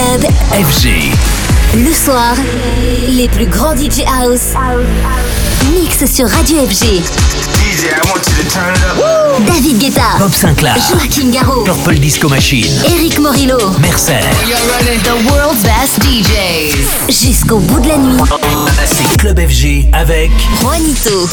club FG. Le soir, les plus grands DJ House mixent sur Radio FG. I want you to turn it up. David Guetta, Bob Sinclair, Joaquin Garraud, Purple Disco Machine, Eric Morillo, Mercer. The world's best DJs. Jusqu'au bout de la nuit. C'est Club FG avec Juanito.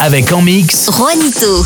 Avec en mix Juanito.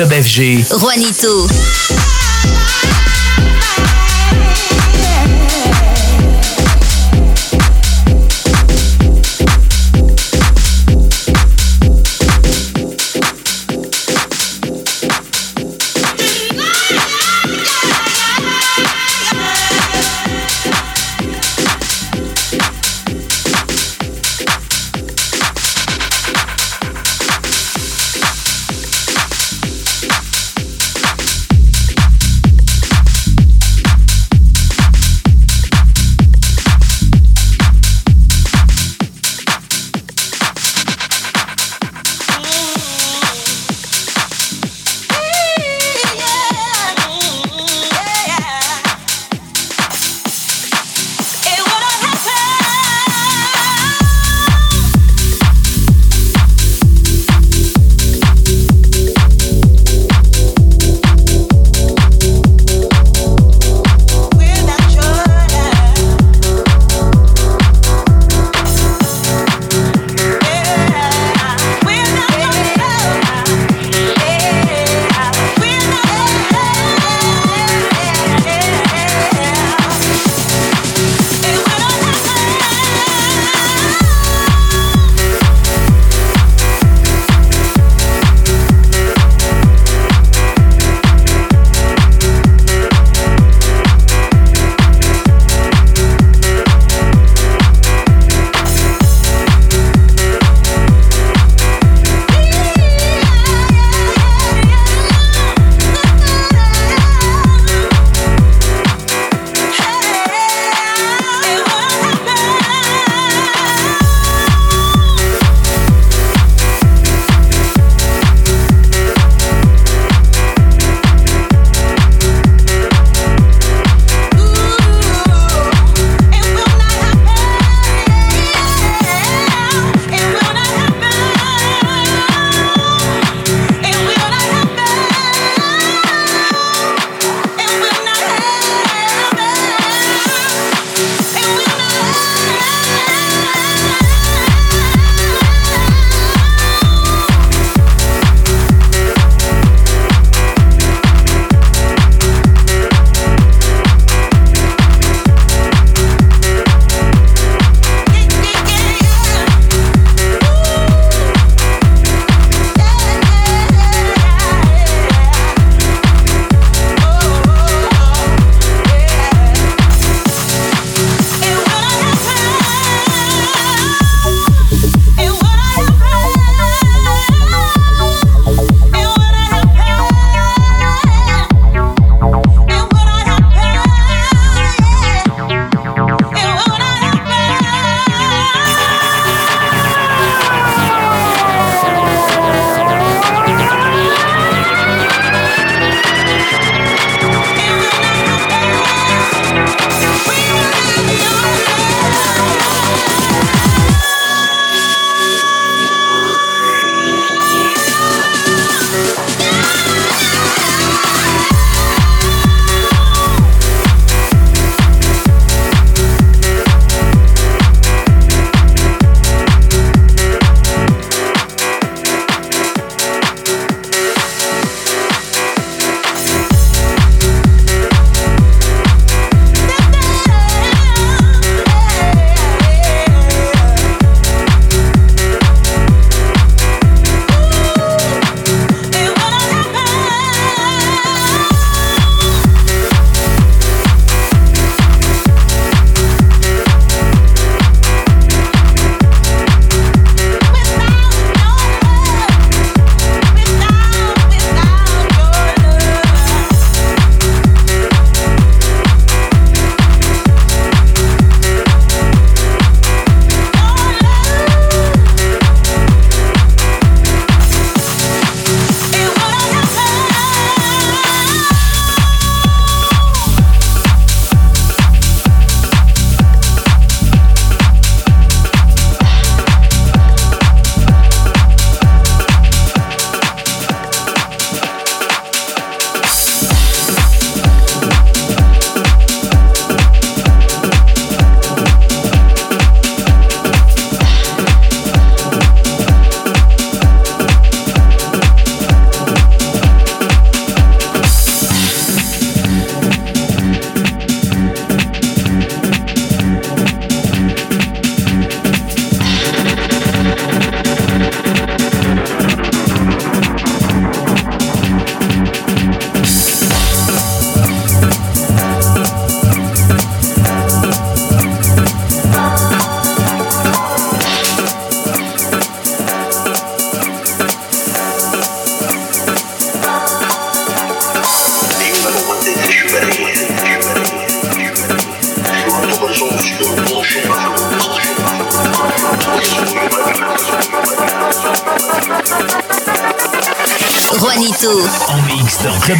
Club FG. Juanito.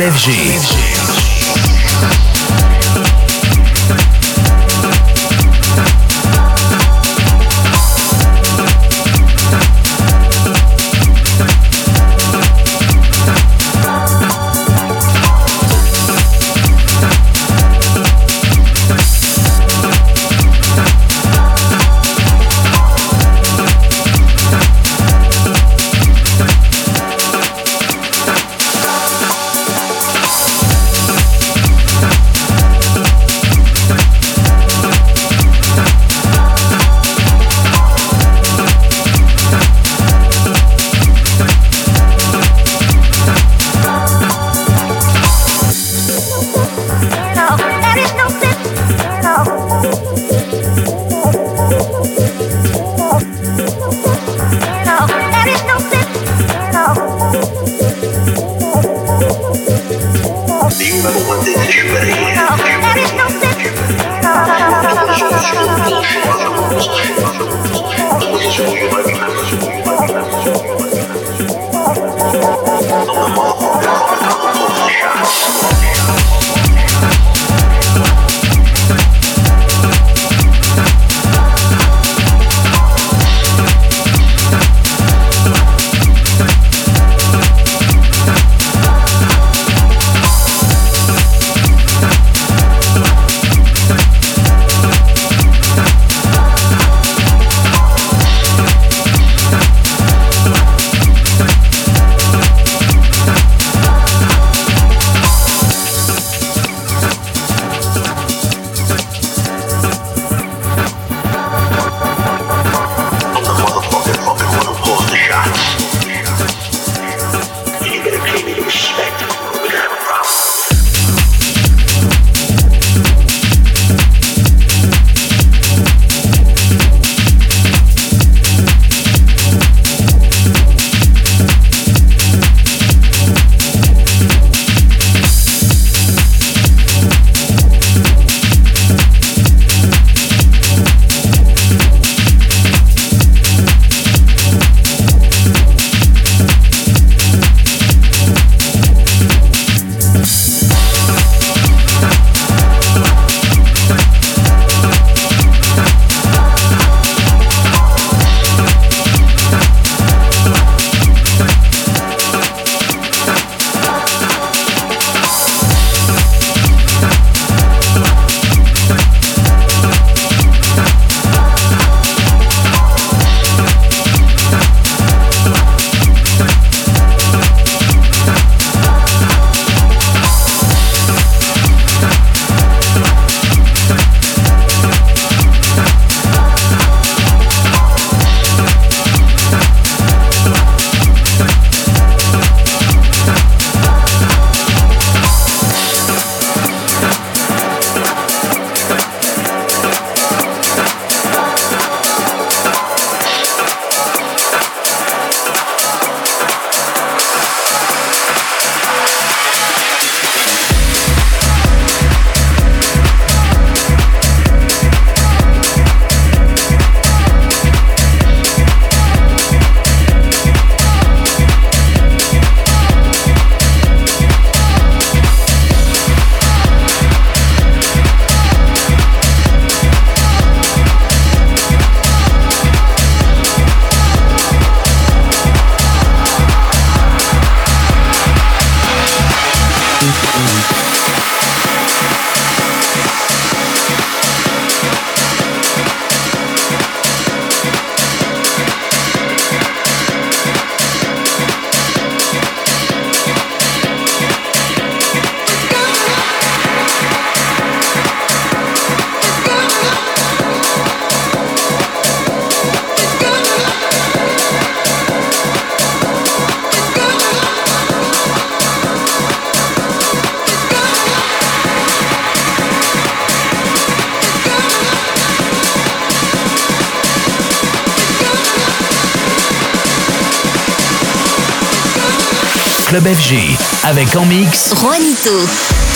FG. Avec en mix Juanito.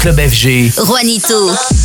Club FG. Juanito.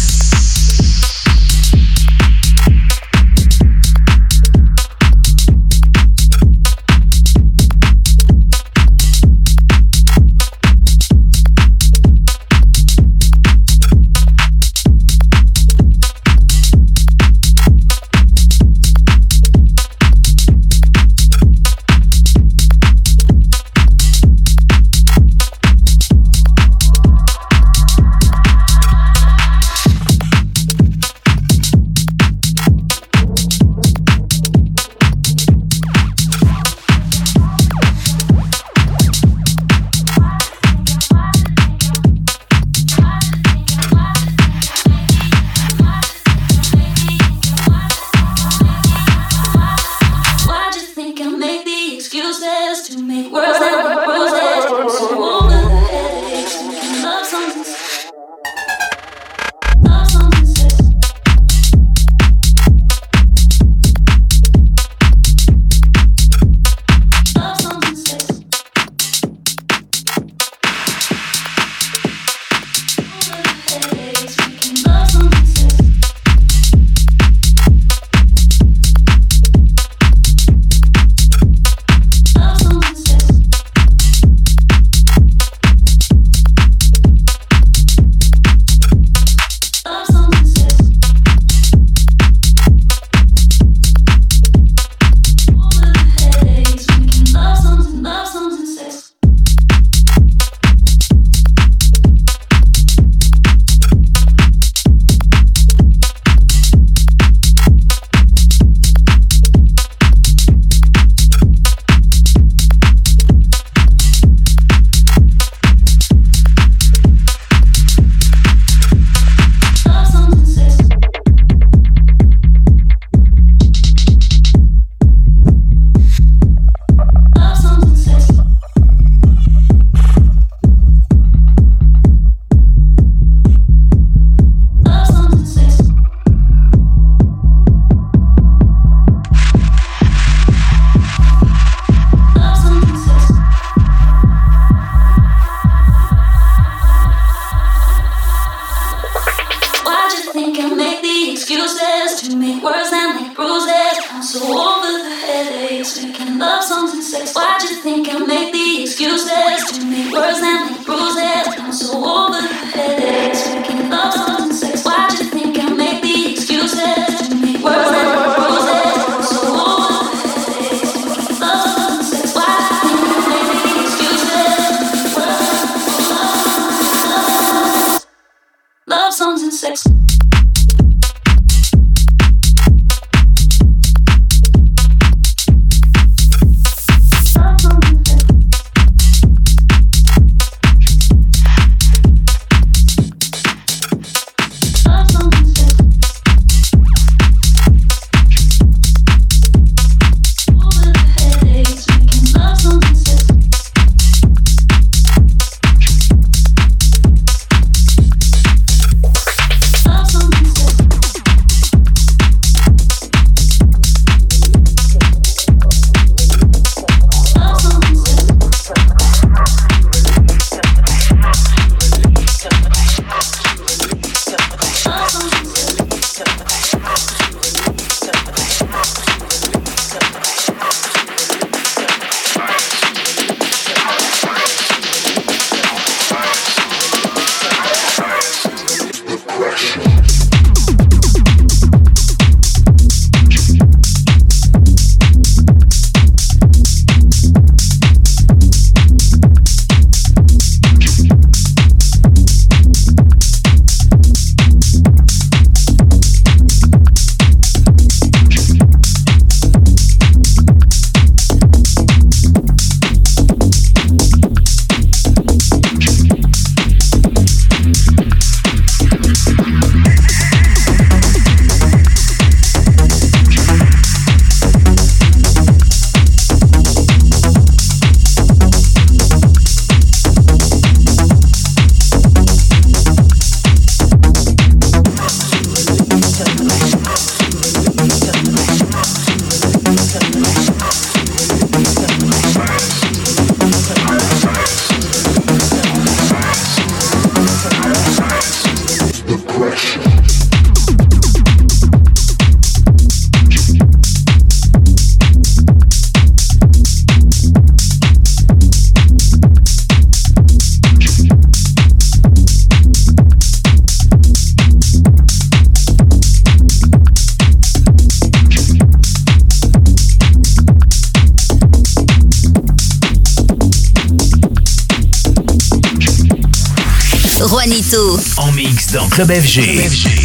sounds and sex. Juanito, mix dans Club FG.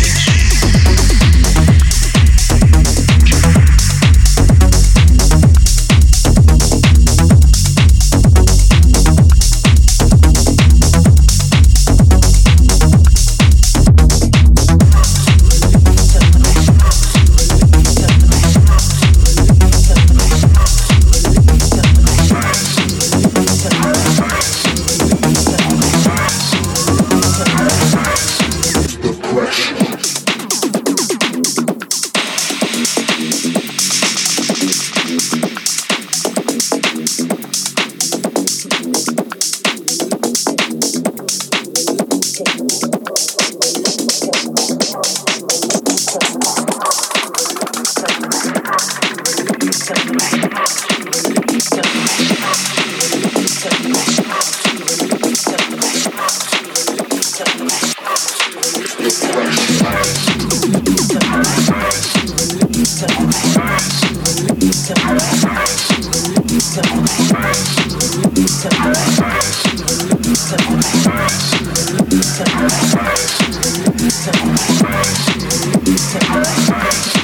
Thank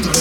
you.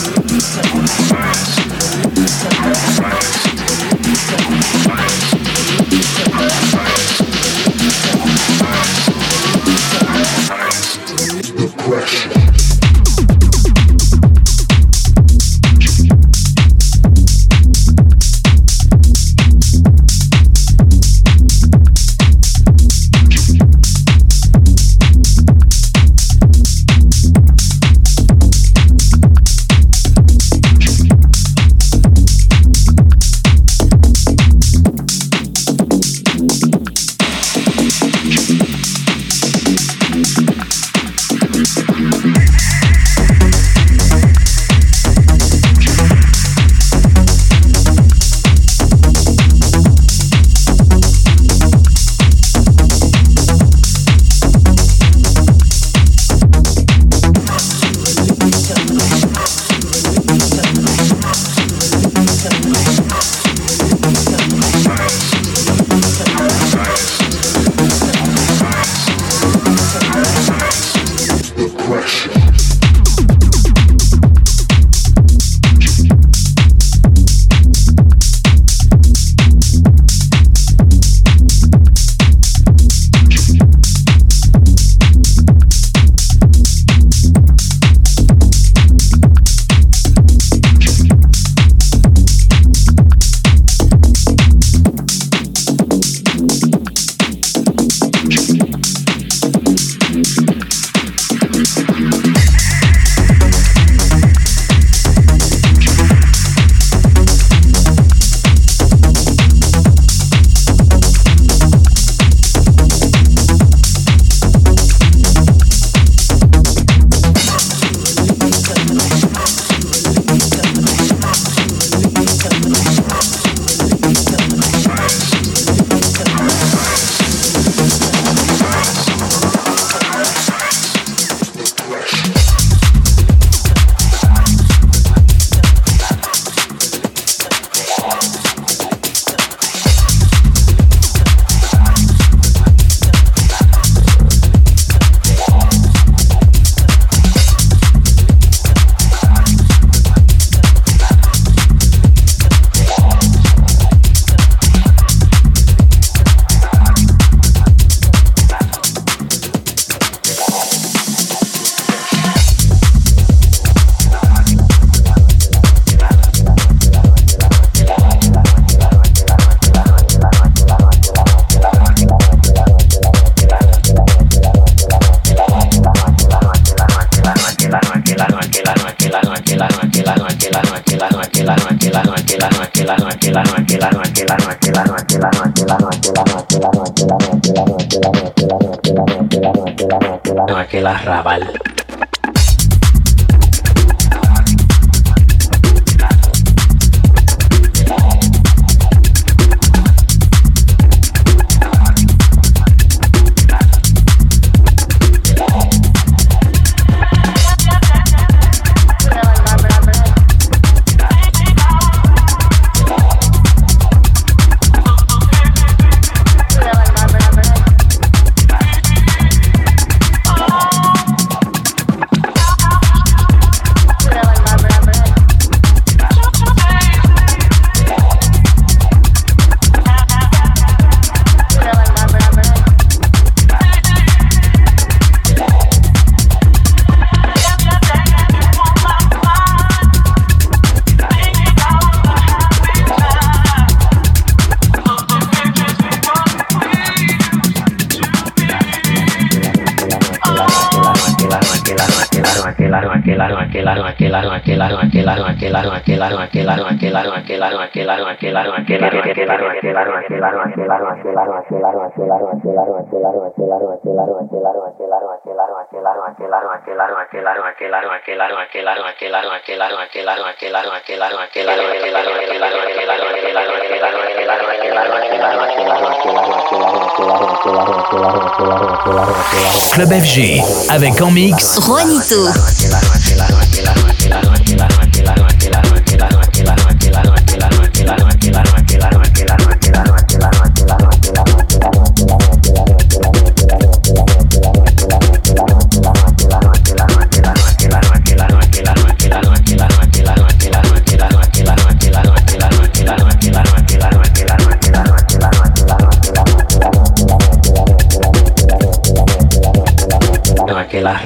Club FG avec en mix Juanito.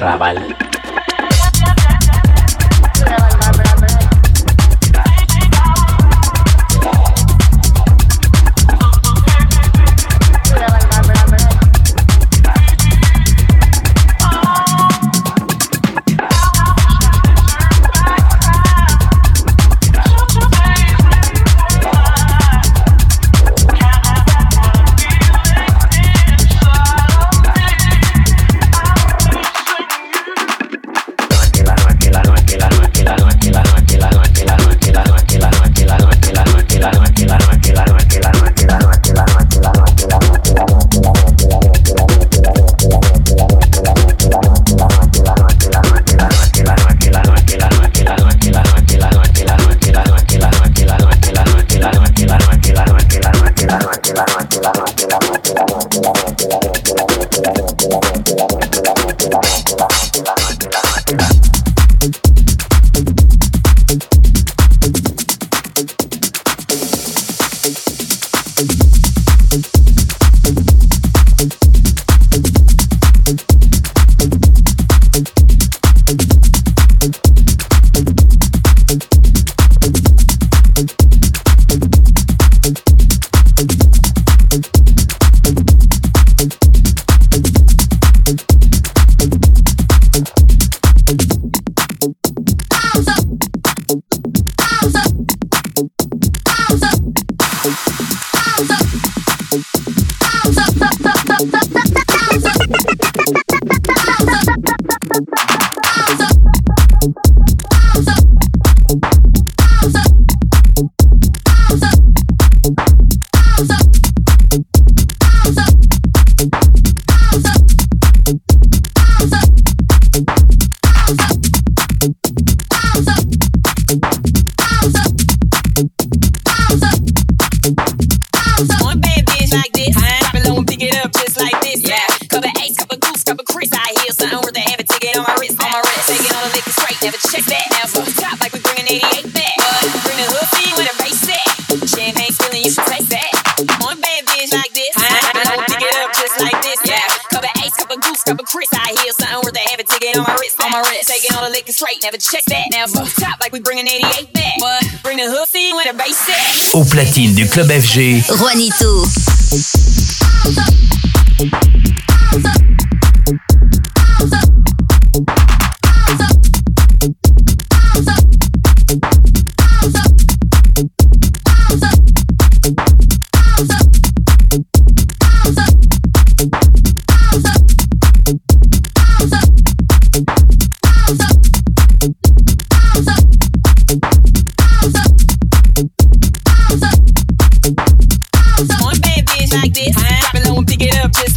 Arrabal. Au platine du club FG. Juanito.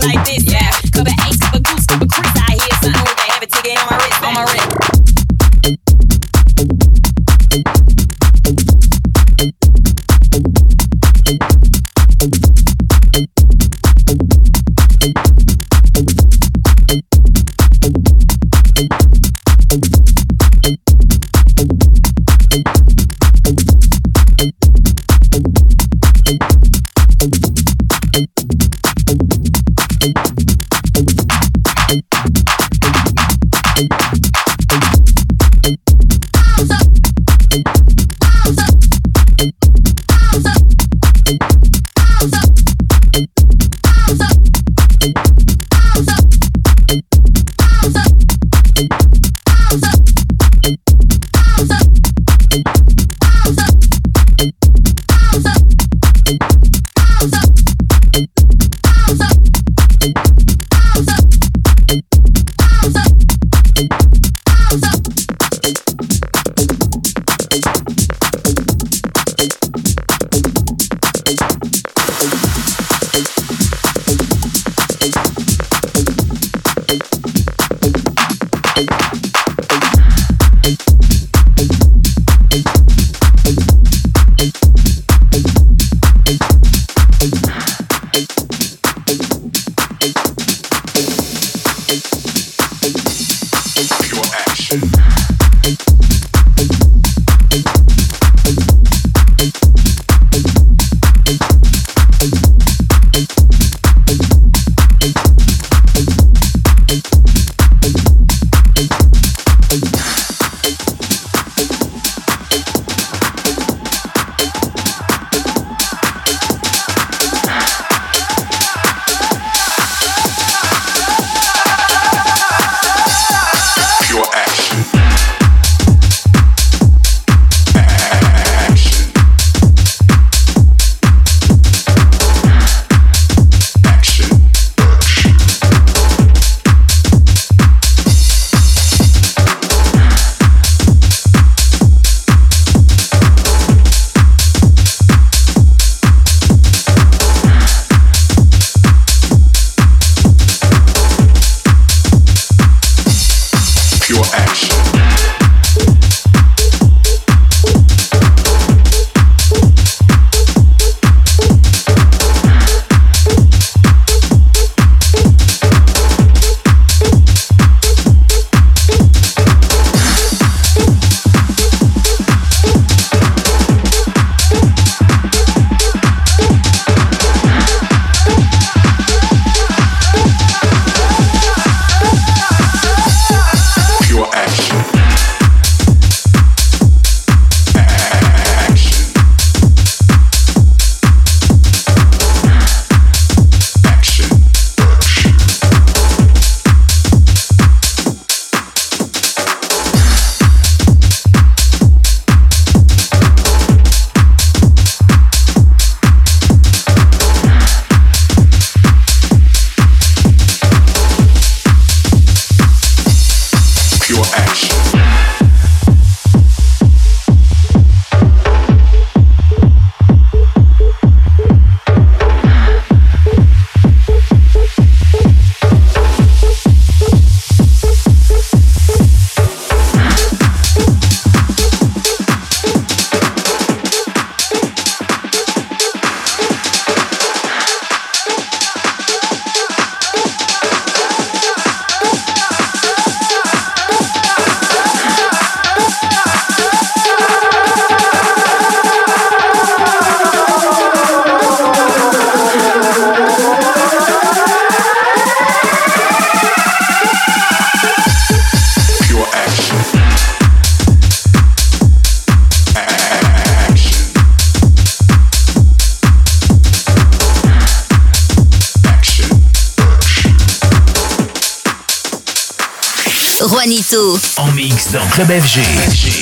like this. Club FG.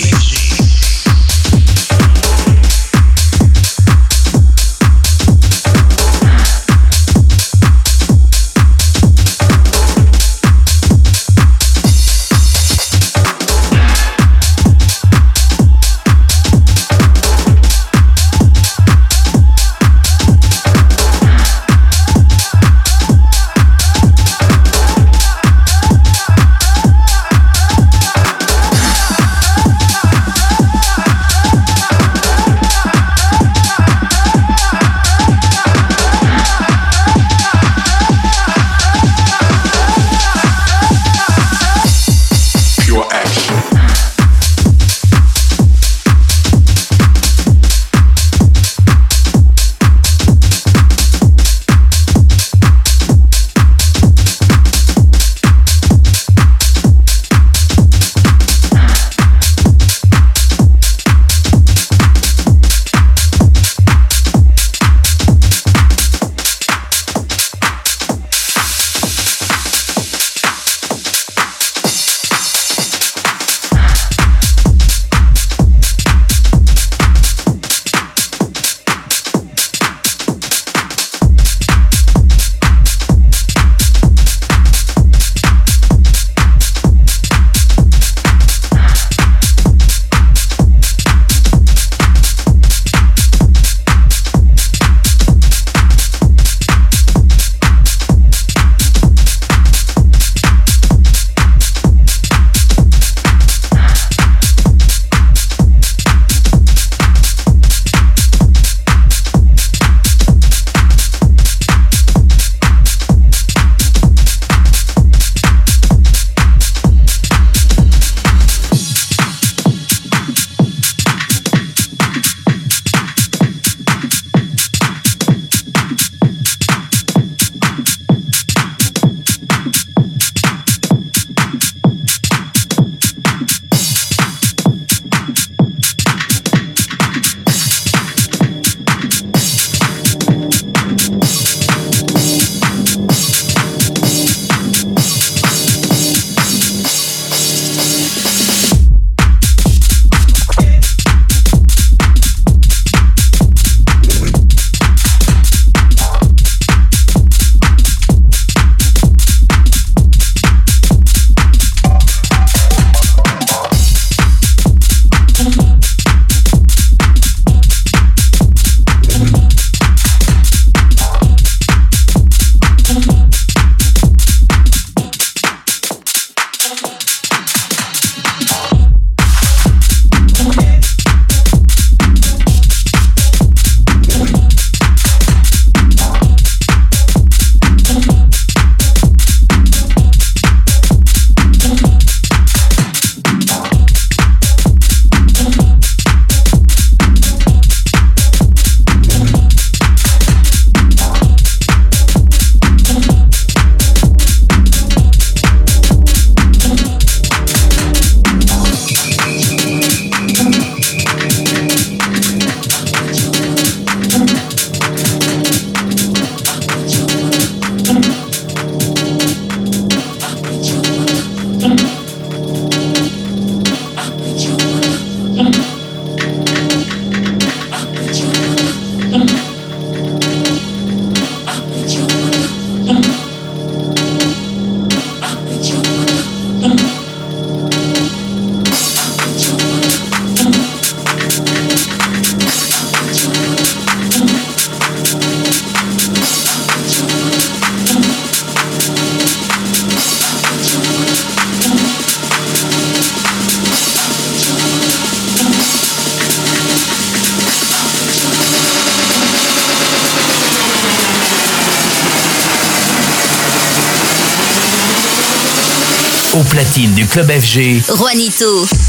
Club FG. Juanito.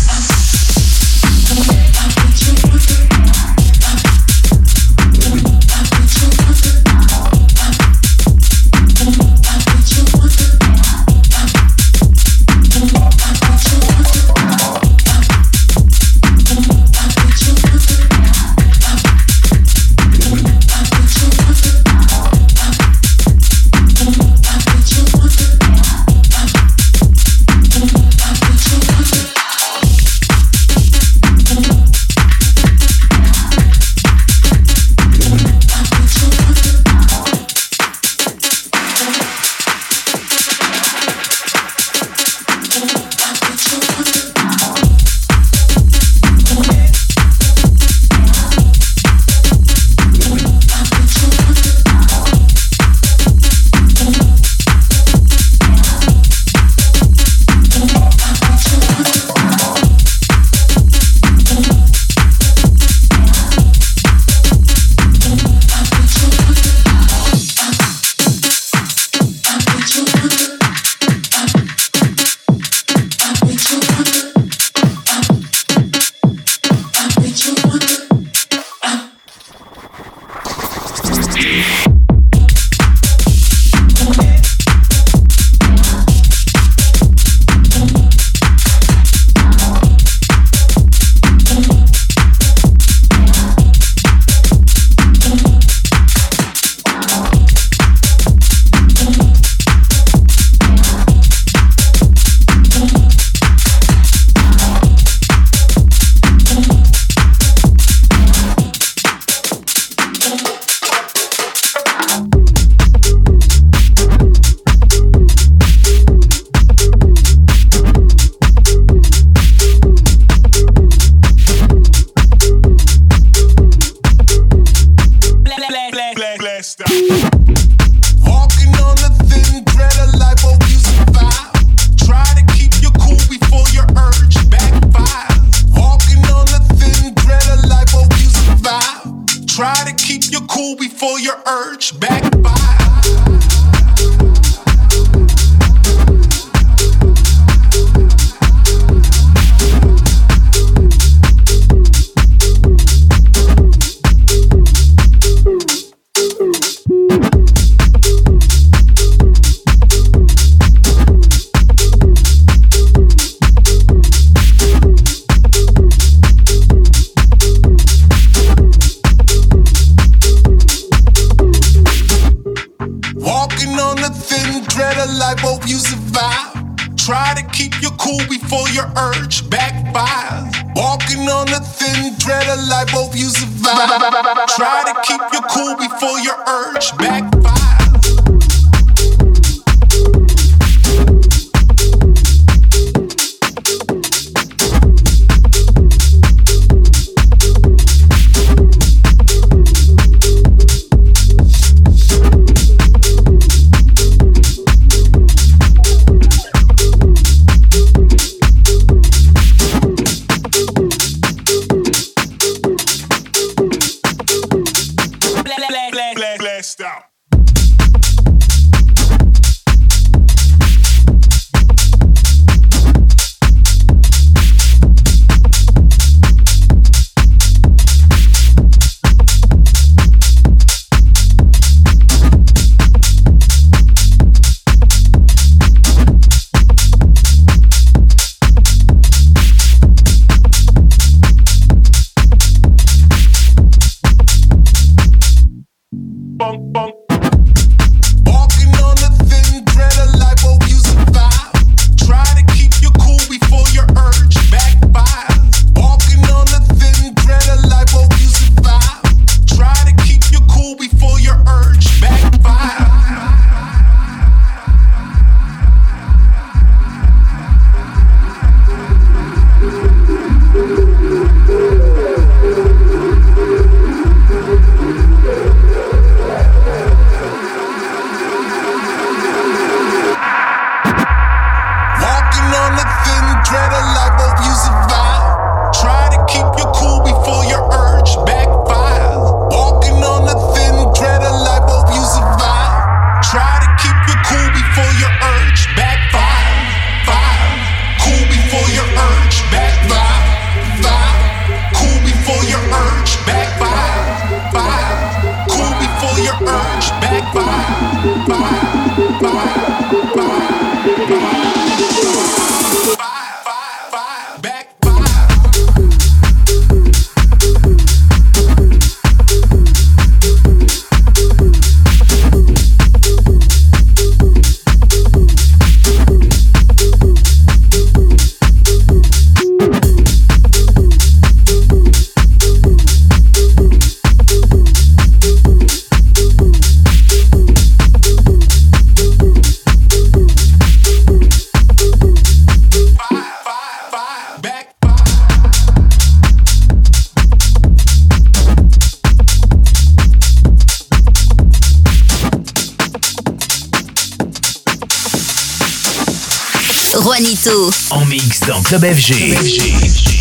Juanito, En mix dans Club FG.